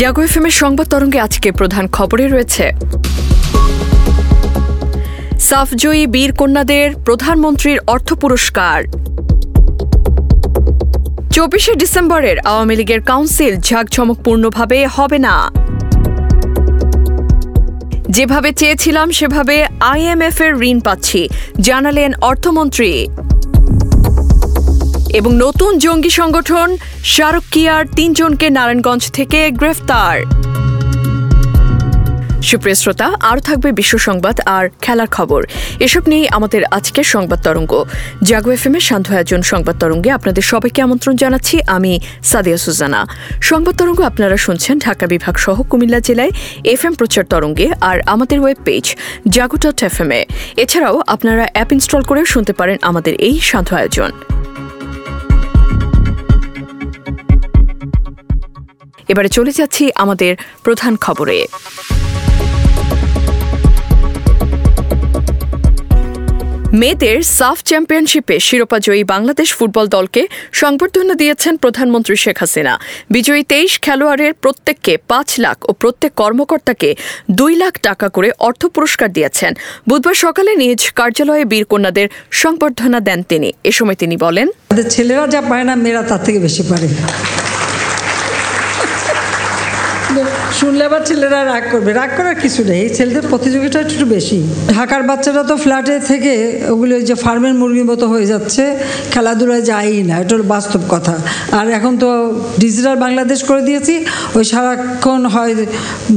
জাগো F সংবাদ তরঙ্গে আজকে প্রধান খবরে রয়েছে। সাফজয়ী বীর কন্যাদের প্রধানমন্ত্রীর অর্থ পুরস্কার। চব্বিশে ডিসেম্বরের আওয়ামী লীগের কাউন্সিল ঝাঁকঝমকপূর্ণভাবে হবে না। যেভাবে চেয়েছিলাম, সেভাবে আইএমএফ এর ঋণ পাচ্ছি, জানালেন অর্থমন্ত্রী। এবং নতুন জঙ্গি সংগঠন শারকিয়ার তিনজনকে নারায়ণগঞ্জ থেকে গ্রেফতার। সুপ্রিয় শ্রোতা, আরও থাকবে বিশ্ব সংবাদ আর খেলার খবর। এসব নিয়েই আমাদের আজকের সংবাদ তরঙ্গ। জাগো এফ এম এর সান্ধ্য আয়োজন সংবাদ তরঙ্গে আপনাদের সবাইকে আমন্ত্রণ জানাচ্ছি। আমি সাদিয়া সুজানা। সংবাদ তরঙ্গ আপনারা শুনছেন ঢাকা বিভাগ সহ কুমিল্লা জেলায় এফ এম প্রচার তরঙ্গে আর আমাদের web page Jago dot F M এ। এছাড়াও আপনারা অ্যাপ ইনস্টল করেও শুনতে পারেন আমাদের এই সান্ধ্য আয়োজন। এবারে চলে যাচ্ছি আমাদের প্রধান খবরে। মেয়েদের সাফ চ্যাম্পিয়নশিপে শিরোপাজয়ী বাংলাদেশ ফুটবল দলকে সংবর্ধনা দিয়েছেন প্রধানমন্ত্রী শেখ হাসিনা। বিজয়ী তেইশ খেলোয়াড়ের প্রত্যেককে পাঁচ লাখ ও প্রত্যেক কর্মকর্তাকে দুই লাখ টাকা করে অর্থ পুরস্কার দিয়েছেন। বুধবার সকালে নিজ কার্যালয়ে বীরকন্যাদের সংবর্ধনা দেন তিনি। এ সময় তিনি বলেন ছেলেরা যা পায় না, মেয়েরা তার থেকে বেশি পারে। শুনলে আবার ছেলেরা রাগ করবে। রাগ করার কিছু নেই। ছেলেদের প্রতিযোগিতা একটু বেশি। ঢাকার বাচ্চারা তো ফ্ল্যাটে থেকে ওগুলো যে ফার্মের মুরগির মতো হয়ে যাচ্ছে, খেলাধুলায় যায়ই না। এটা বাস্তব কথা। আর এখন তো ডিজিটাল বাংলাদেশ করে দিয়েছি। ওই সারাক্ষণ হয়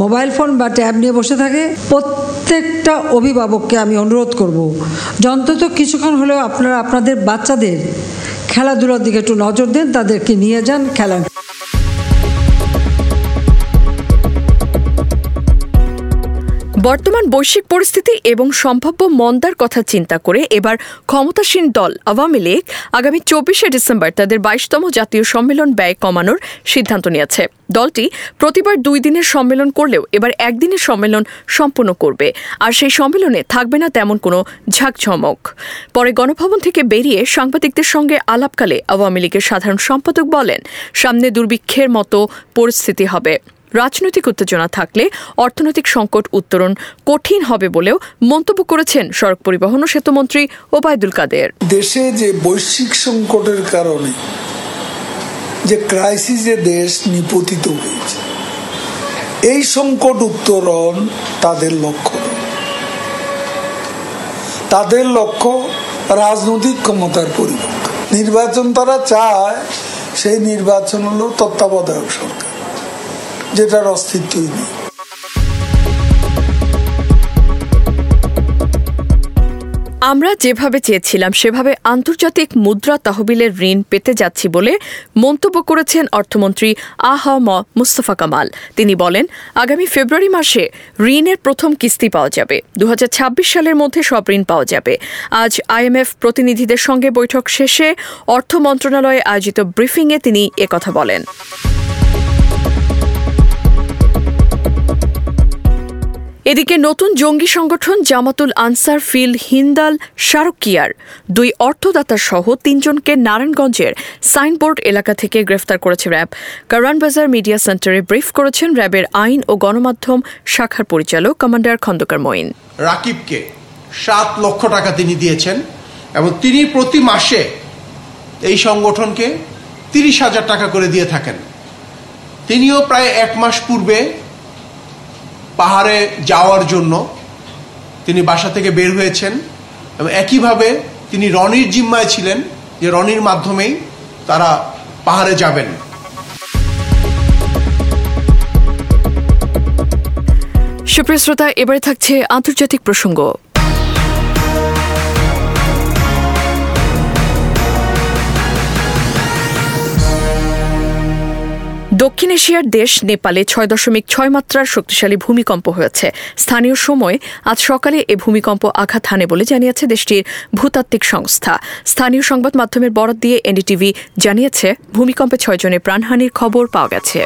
মোবাইল ফোন বা ট্যাব নিয়ে বসে থাকে। প্রত্যেকটা অভিভাবককে আমি অনুরোধ করব যন্ত্র তো কিছুক্ষণ হলেও আপনারা আপনাদের বাচ্চাদের খেলাধুলার দিকে একটু নজর দেন, তাদেরকে নিয়ে যান, খেলা বর্তমান বৈশ্বিক পরিস্থিতি এবং সম্ভাব্য মন্দার কথা চিন্তা করে এবার ক্ষমতাসীন দল আওয়ামী লীগ আগামী চব্বিশে ডিসেম্বর তাদের বাইশতম জাতীয় সম্মেলন ব্যয় কমানোর সিদ্ধান্ত নিয়েছে। দলটি প্রতিবার দুই দিনের সম্মেলন করলেও এবার একদিনের সম্মেলন সম্পন্ন করবে। আর সেই সম্মেলনে থাকবে না তেমন কোনো ঝাঁকঝমক। পরে গণভবন থেকে বেরিয়ে সাংবাদিকদের সঙ্গে আলাপকালে আওয়ামী লীগের সাধারণ সম্পাদক বলেন, সামনে দুর্ভিক্ষের মতো পরিস্থিতি হবে। রাজনৈতিক উত্তেজনা থাকলে অর্থনৈতিক সংকট উত্তরণ কঠিন হবে বলেও মন্তব্য করেছেন সড়ক পরিবহন ও সেতুমন্ত্রী ওবায়দুল কাদের। দেশে যে বৈশ্বিক সংকটের কারণে যে ক্রাইসিসে দেশ নিপতিত হয়েছে, এই সংকট উত্তরণ তাদের লক্ষ্য। তাদের লক্ষ্য রাজনৈতিক ক্ষমতার পরিপক্ষ নির্বাচন তারা চায়, সেই নির্বাচন হলো তত্ত্বাবধায়ক সরকার। যেটার অস্তিত্বই নেই। আমরা যেভাবে চেয়েছিলাম, সেভাবে আন্তর্জাতিক মুদ্রা তহবিলের ঋণ পেতে যাচ্ছি বলে মন্তব্য করেছেন অর্থমন্ত্রী আহ ম মুস্তফা কামাল। তিনি বলেন, আগামী ফেব্রুয়ারি মাসে ঋণের প্রথম কিস্তি পাওয়া যাবে। দু হাজার ছাব্বিশ সালের মধ্যে সব ঋণ পাওয়া যাবে। আজ আইএমএফ প্রতিনিধিদের সঙ্গে বৈঠক শেষে অর্থ মন্ত্রণালয়ে আয়োজিত ব্রিফিংয়ে তিনি একথা বলেন। এদিকে নতুন জঙ্গি সংগঠন জামাতুল আনসার ফিল হিন্দাল শারকিয়ার দুই অর্থদাতা সহ তিনজনকে নারায়ণগঞ্জের সাইনবোর্ড এলাকা থেকে গ্রেফতার করেছে র্যাব। কারানবাজার মিডিয়া সেন্টারে ব্রিফ করেছেন র্যাবের আইন ও গণমাধ্যম শাখার পরিচালক কমান্ডার খন্দকার মঈন। রাকিবকে সাত লক্ষ টাকা তিনি দিয়েছেন এবং তিনি প্রতি মাসে এই সংগঠনকে তিরিশ হাজার টাকা করে দিয়ে থাকেন। তিনিও প্রায় এক মাস পূর্বে পাহাড়ে যাওয়ার জন্য তিনি বাসা থেকে বের হয়েছেন এবং একইভাবে তিনি রনির জিম্মায় ছিলেন যে রনির মাধ্যমেই তারা পাহাড়ে যাবেন। সুপ্রিয় শ্রোতা, এবারে থাকছে আন্তর্জাতিক প্রসঙ্গ। দক্ষিণ এশিয়ার দেশ নেপালে ছয় দশমিক ছয় মাত্রার শক্তিশালী ভূমিকম্প হয়েছে। স্থানীয় সময় আজ সকালে এ ভূমিকম্প আঘাত হানে বলে জানিয়েছে দেশটির ভূতাত্ত্বিক সংস্থা। স্থানীয় সংবাদ মাধ্যমের বরাদ দিয়ে এনডিটিভি জানিয়েছে, ভূমিকম্পে ছয়জনের প্রাণহানির খবর পাওয়া গেছে।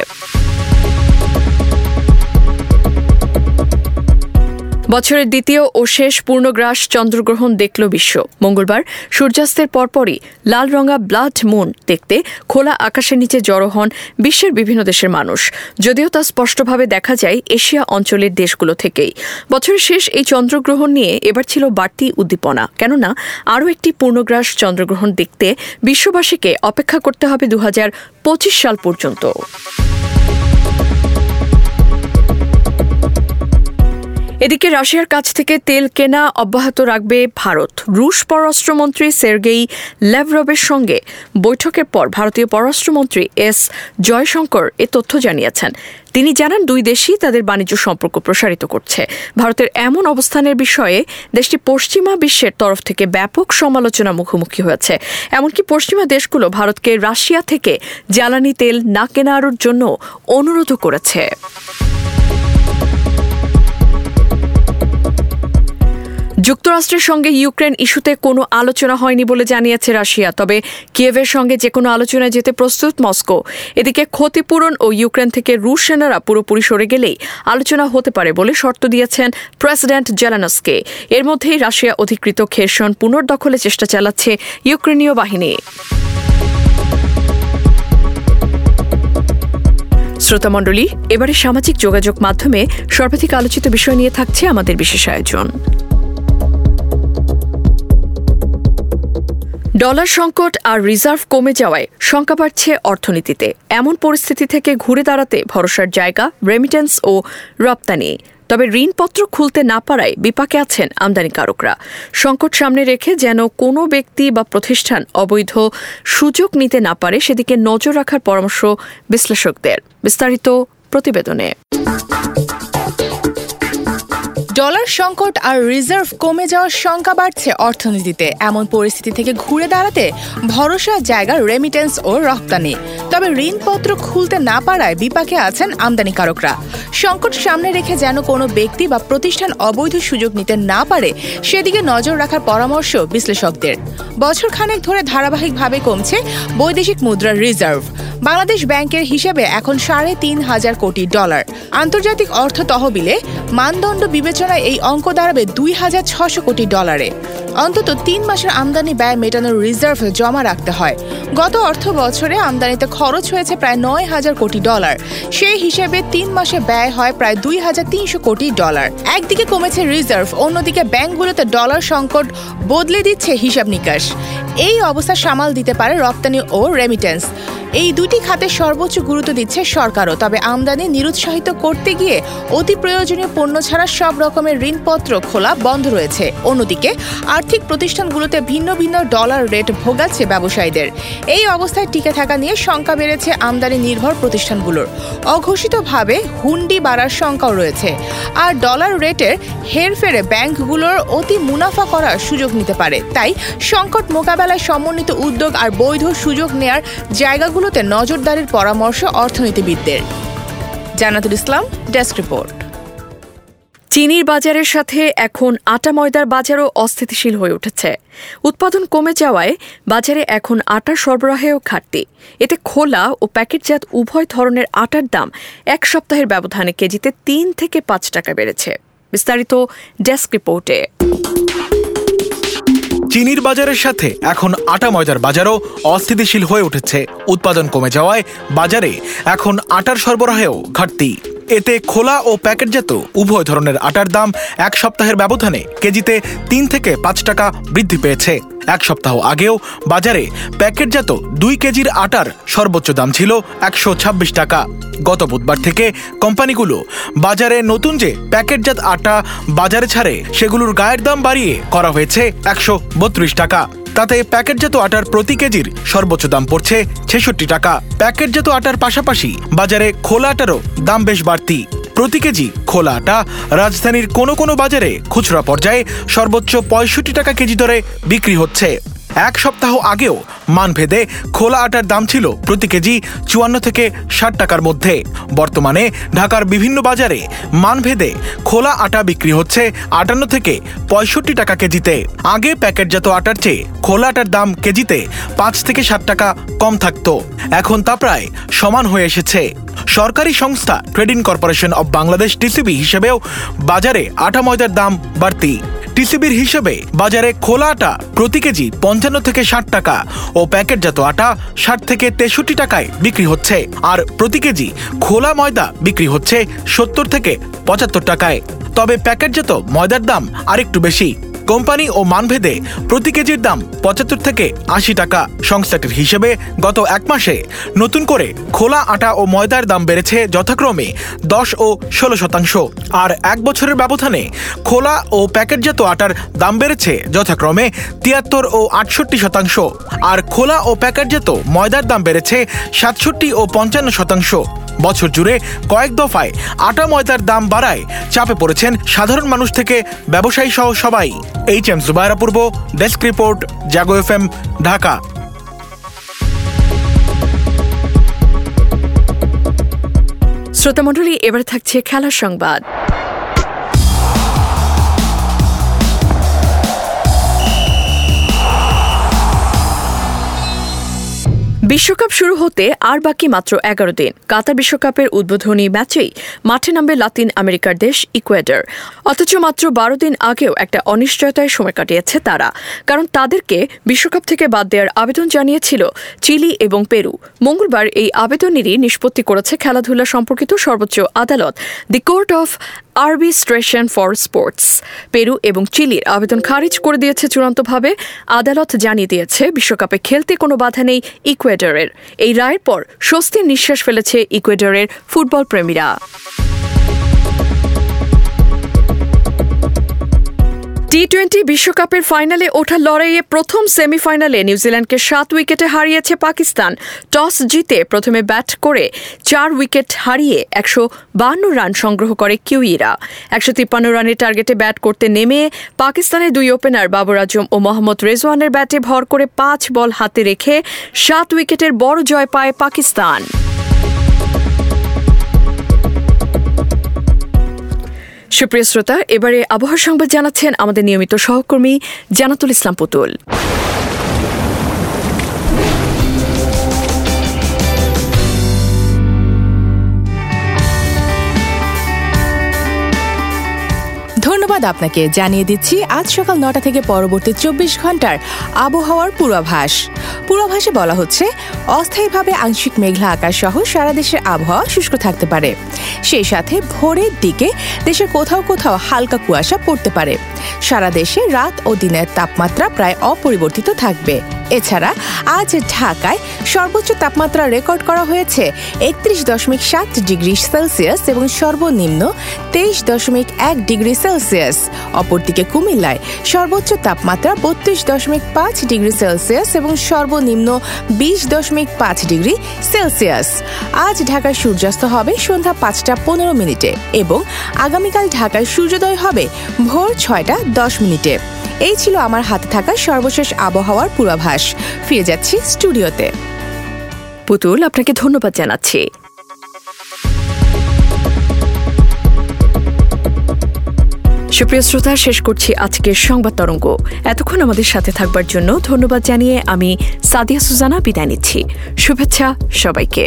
বছরের দ্বিতীয় ও শেষ পূর্ণগ্রাস চন্দ্রগ্রহণ দেখল বিশ্ব। মঙ্গলবার সূর্যাস্তের পরপরই লাল রঙা ব্লাড মুন দেখতে খোলা আকাশের নিচে জড়ো হন বিশ্বের বিভিন্ন দেশের মানুষ। যদিও তা স্পষ্টভাবে দেখা যায় এশিয়া অঞ্চলের দেশগুলো থেকেই। বছরের শেষ এই চন্দ্রগ্রহণ নিয়ে এবার ছিল বাড়তি উদ্দীপনা। কেননা, আরও একটি পূর্ণগ্রাস চন্দ্রগ্রহণ দেখতে বিশ্ববাসীকে অপেক্ষা করতে হবে দু হাজার পঁচিশ সাল পর্যন্ত। এদিকে রাশিয়ার কাছ থেকে তেল কেনা অব্যাহত রাখবে ভারত। রুশ পররাষ্ট্রমন্ত্রী সের্গেই ল্যাভরভের সঙ্গে বৈঠকের পর ভারতীয় পররাষ্ট্রমন্ত্রী এস জয়শঙ্কর এ তথ্য জানিয়েছেন। তিনি জানান, দুই দেশই তাদের বাণিজ্য সম্পর্ক প্রসারিত করছে। ভারতের এমন অবস্থানের বিষয়ে দেশটি পশ্চিমা বিশ্বের তরফ থেকে ব্যাপক সমালোচনা মুখোমুখি হয়েছে। এমনকি পশ্চিমা দেশগুলো ভারতকে রাশিয়া থেকে জ্বালানি তেল না কেনার জন্য অনুরোধও করেছে। যুক্তরাষ্ট্রের সঙ্গে ইউক্রেন ইস্যুতে কোনো আলোচনা হয়নি বলে জানিয়েছে রাশিয়া। তবে কিয়েভের সঙ্গে যে কোনো আলোচনায় যেতে প্রস্তুত মস্কো। এদিকে ক্ষতিপূরণ ও ইউক্রেন থেকে রুশ সেনারা পুরোপুরি সরে গেলেই আলোচনা হতে পারে বলে শর্ত দিয়েছেন প্রেসিডেন্ট জেলানসকে। এর মধ্যেই রাশিয়া অধিকৃত খেরসন পুনর্দখলের চেষ্টা চালাচ্ছে ইউক্রেনীয় বাহিনী। শ্রোতামণ্ডলী এবারে সামাজিক যোগাযোগ মাধ্যমে সর্বাধিক আলোচিত বিষয় নিয়ে থাকছে আমাদের বিশেষ আয়োজন। ডলার সংকট আর রিজার্ভ কমে যাওয়ায় শঙ্কা বাড়ছে অর্থনীতিতে। এমন পরিস্থিতি থেকে ঘুরে দাঁড়াতে ভরসার জায়গা রেমিটেন্স ও রপ্তানি। তবে ঋণপত্র খুলতে না পারায় বিপাকে আছেন আমদানিকারকরা। সংকট সামনে রেখে যেন কোনো ব্যক্তি বা প্রতিষ্ঠান অবৈধ সুযোগ নিতে না পারে, সেদিকে নজর রাখার পরামর্শ বিশ্লেষকদের। বিস্তারিত প্রতিবেদনে। ডলার সংকট আর রিজার্ভ কমে যাওয়ার শঙ্কা বাড়ছে অর্থনীতিতে। এমন পরিস্থিতি থেকে ঘুরে দাঁড়াতে ভরসার জায়গা রেমিটেন্স ও রপ্তানি। তবে ঋণপত্র খুলতে না পারায় বিপাকে আছেন আমদানিকারকরা। সংকট সামনে রেখে যেন কোনো ব্যক্তি বা প্রতিষ্ঠান অবৈধ সুযোগ নিতে না পারে, সেদিকে নজর রাখার পরামর্শ বিশ্লেষকদের। বছর খানেক ধরে ধারাবাহিকভাবে কমছে বৈদেশিক মুদ্রার রিজার্ভ। বাংলাদেশ ব্যাংকের হিসেবে এখন সাড়ে তিন হাজার কোটি ডলার। আন্তর্জাতিক অর্থ তহবিলে মানদণ্ড বিবেচনায় এই অঙ্ক দাঁড়াবে দুই হাজার ছশো কোটি ডলারে। অন্তত তিন মাসের আমদানি ব্যয় মেটানোর রিজার্ভ জমা রাখতে হয়। গত অর্থ বছরে আমদানিতে খরচ হয়েছে প্রায় নয় হাজার কোটি ডলার। সেই হিসেবে তিন মাসে ব্যয় হয় প্রায় দুই হাজার তিনশো কোটি ডলার। একদিকে কমেছে রিজার্ভ, অন্যদিকে ব্যাংকগুলোতে ডলার সংকট বদলে দিচ্ছে হিসাব নিকাশ। এই অবস্থা সামাল দিতে পারে রপ্তানি ও রেমিটেন্স এই দুটি খাতে সর্বোচ্চ গুরুত্ব দিচ্ছে সরকারও, তবে আমদানি নিরুৎসাহিত করতে গিয়ে অতি প্রয়োজনীয় পণ্য ছাড়া সব রকমের ঋণপত্র খোলা বন্ধ রয়েছে। অন্যদিকে, আর্থিক প্রতিষ্ঠানগুলোতে ভিন্ন ভিন্ন ডলার রেট ভোগাচ্ছে ব্যবসায়ীদের। এই অবস্থায় টিকে থাকা নিয়ে শঙ্কা বেড়েছে আমদানি নির্ভর প্রতিষ্ঠানগুলোর। অঘোষিতভাবে হুন্ডি বাড়ার শঙ্কাও রয়েছে। আর ডলার রেটের হেরফেরে ব্যাংকগুলোর অতি মুনাফা করার সুযোগ নিতে পারে। তাই সংকট মোকাবেলায় সমন্বিত উদ্যোগ আর বৈধ সুযোগ নেয়ার জায়গাগুলোতে নজরদারির পরামর্শ অর্থনীতিবিদদের। জানাতুল ইসলাম, ডেস্ক রিপোর্ট। চিনির বাজারের সাথে এখন আটা ময়দার বাজারও অস্থিতিশীল হয়ে উঠেছে। উৎপাদন কমে যাওয়ায় বাজারে এখন আটার সরবরাহেও ঘাটতি। এতে খোলা ও প্যাকেটজাত উভয় ধরনের আটার দাম এক সপ্তাহের ব্যবধানে কেজিতে তিন থেকে পাঁচ টাকা বেড়েছে। বিস্তারিত ডেস্ক রিপোর্টে। চিনির বাজারের সাথে এখন আটা ময়দার বাজারও অস্থিতিশীল হয়ে উঠেছে। উৎপাদন কমে যাওয়ায় বাজারে এখন আটার সরবরাহেও ঘাটতি। এতে খোলা ও প্যাকেটজাত উভয় ধরনের আটার দাম এক সপ্তাহের ব্যবধানে কেজিতে তিন থেকে পাঁচ টাকা বৃদ্ধি পেয়েছে। এক সপ্তাহ আগেও বাজারে প্যাকেটজাত দুই কেজির আটার সর্বোচ্চ দাম ছিল একশো ছাব্বিশ টাকা। গত বুধবার থেকে কোম্পানিগুলো বাজারে নতুন যে প্যাকেটজাত আটা বাজারে ছাড়ে, সেগুলোর গায়ের দাম বাড়িয়ে করা হয়েছে একশো বত্রিশ টাকা। তাতে প্যাকেটজাত আটার প্রতি কেজির সর্বোচ্চ দাম পড়ছে ছেষট্টি টাকা। প্যাকেটজাত আটার পাশাপাশি বাজারে খোলা আটারও দাম বেশ বাড়তি। প্রতি কেজি খোলা আটা রাজধানীর কোনো কোনো বাজারে খুচরা পর্যায়ে সর্বোচ্চ পঁয়ষট্টি টাকা কেজি দরে বিক্রি হচ্ছে। এক সপ্তাহ আগেও মানভেদে খোলা আটার দাম ছিল প্রতি কেজি চুয়ান্ন থেকে ষাট টাকার মধ্যে। বর্তমানে ঢাকার বিভিন্ন বাজারে মানভেদে খোলা আটা বিক্রি হচ্ছে আটান্ন থেকে পঁয়ষট্টি টাকা কেজিতে। আগে প্যাকেটজাত আটার চেয়ে খোলা আটার দাম কেজিতে পাঁচ থেকে সাত টাকা কম থাকতো। এখন তা প্রায় সমান হয়ে এসেছে। সরকারি সংস্থা trading corporation of Bangladesh TCB হিসেবেও বাজারে আটা ময়দার দাম বাড়তি। টিসিবির হিসেবে বাজারে খোলা আটা প্রতি কেজি পঞ্চান্ন থেকে ষাট টাকা ও প্যাকেটজাত আটা ষাট থেকে তেষট্টি টাকায় বিক্রি হচ্ছে। আর প্রতি কেজি খোলা ময়দা বিক্রি হচ্ছে সত্তর থেকে পঁচাত্তর টাকায়। তবে প্যাকেটজাত ময়দার দাম আরেকটু বেশি। কোম্পানি ও মানভেদে প্রতি কেজির দাম পঁচাত্তর থেকে আশি টাকা। সংস্থাটির হিসেবে গত এক মাসে নতুন করে খোলা আটা ও ময়দার দাম বেড়েছে যথাক্রমে দশ ও ষোলো শতাংশ। আর এক বছরের ব্যবধানে খোলা ও প্যাকেটজাত আটার দাম বেড়েছে যথাক্রমে তিয়াত্তর ও আটষট্টি শতাংশ। আর খোলা ও প্যাকেটজাত ময়দার দাম বেড়েছে সাতষট্টি ও পঞ্চান্ন শতাংশ। বছর জুড়ে কয়েক দফায় আটা ময়দার দাম বাড়ায় চাপে পড়েছেন সাধারণ মানুষ থেকে ব্যবসায়ী সহ সবাই। H M Zubaira Purbo desk report Jago F M Dhaka শ্রোতামণ্ডলী এবার থাকছে খেলার সংবাদ বিশ্বকাপ শুরু হতে আর বাকি মাত্র এগারো দিন। কাতার বিশ্বকাপের উদ্বোধনী ম্যাচেই মাঠে নামবে লাতিন আমেরিকার দেশ ইকুয়েডর। অথচ মাত্র বারো দিন আগেও একটা অনিশ্চয়তায় সময় কাটিয়েছে তারা। কারণ তাদেরকে বিশ্বকাপ থেকে বাদ দেওয়ার আবেদন জানিয়েছিল চিলি এবং পেরু। মঙ্গলবার এই আবেদনেরই নিষ্পত্তি করেছে খেলাধুলা সম্পর্কিত সর্বোচ্চ আদালত। The court of arbitration for sports. Peru এবং চিলির আবেদন খারিজ করে দিয়েছে চূড়ান্তভাবে। আদালত জানিয়ে দিয়েছে, বিশ্বকাপে খেলতে কোনো বাধা নেই ইকুয়েডরের। এই রায়ের পর স্বস্তির নিঃশ্বাস ফেলেছে ইকুয়েডরের ফুটবল প্রেমীরা। টি টোয়েন্টি বিশ্বকাপের ফাইনালে ওঠার লড়াইয়ে প্রথম সেমিফাইনালে নিউজিল্যান্ডকে সাত উইকেটে হারিয়েছে পাকিস্তান। টস জিতে প্রথমে ব্যাট করে চার উইকেট হারিয়ে একশো বান্ন রান সংগ্রহ করে কিউইরা। একশো তিপ্পান্ন রানের টার্গেটে ব্যাট করতে নেমে পাকিস্তানের দুই ওপেনার বাবর আজম ও মোহাম্মদ রেজওয়ানের ব্যাটে ভর করে পাঁচ বল হাতে রেখে সাত উইকেটের বড় জয় পায় পাকিস্তান। সুপ্রিয় শ্রোতা এবারে আবহাওয়া সংবাদ জানাচ্ছেন আমাদের নিয়মিত সহকর্মী জানাতুল ইসলাম পুতুল। ধন্যবাদ আপনাকে। জানিয়ে দিচ্ছি, আজ সকাল নটা থেকে পরবর্তী চব্বিশ ঘণ্টার আবহাওয়ার পূর্বাভাস। পূর্বাভাসে বলা হচ্ছে, অস্থায়ীভাবে আংশিক মেঘলা আকাশ সহ সারা দেশের আবহাওয়া শুষ্ক থাকতে পারে। সেই সাথে ভোরের দিকে দেশের কোথাও কোথাও হালকা কুয়াশা পড়তে পারে। সারা দেশে রাত ও দিনের তাপমাত্রা প্রায় অপরিবর্তিত থাকবে। এছাড়া আজ ঢাকায় সর্বোচ্চ তাপমাত্রা রেকর্ড করা হয়েছে, একত্রিশ দশমিক সাত ডিগ্রি সেলসিয়াস এবং সর্বনিম্ন তেইশ দশমিক এক ডিগ্রি সেলসিয়াস। অপরদিকে কুমিল্লায় সর্বোচ্চ তাপমাত্রা বত্রিশ দশমিক পাঁচ ডিগ্রি সেলসিয়াস এবং সর্বনিম্ন বিশ দশমিক পাঁচ ডিগ্রি সেলসিয়াস আজ ঢাকায় সূর্যাস্ত হবে সন্ধ্যা পাঁচটা পনেরো মিনিটে এবং আগামীকাল ঢাকায় সূর্যোদয় হবে ভোর ছয়টা দশ মিনিটে। এই ছিল আমার হাতে থাকা সর্বশেষ আবহাওয়ার পূর্বাভাস। ফিরে যাচ্ছি স্টুডিওতে। পুতুল, আপনাকে ধন্যবাদ জানাচ্ছি। সুপ্রিয় শ্রোতা, শেষ করছি আজকের সংবাদ তরঙ্গ। এতক্ষণ আমাদের সাথে থাকবার জন্য ধন্যবাদ জানিয়ে আমি সাদিয়া সুজানা বিদায় নিচ্ছি। শুভেচ্ছা সবাইকে।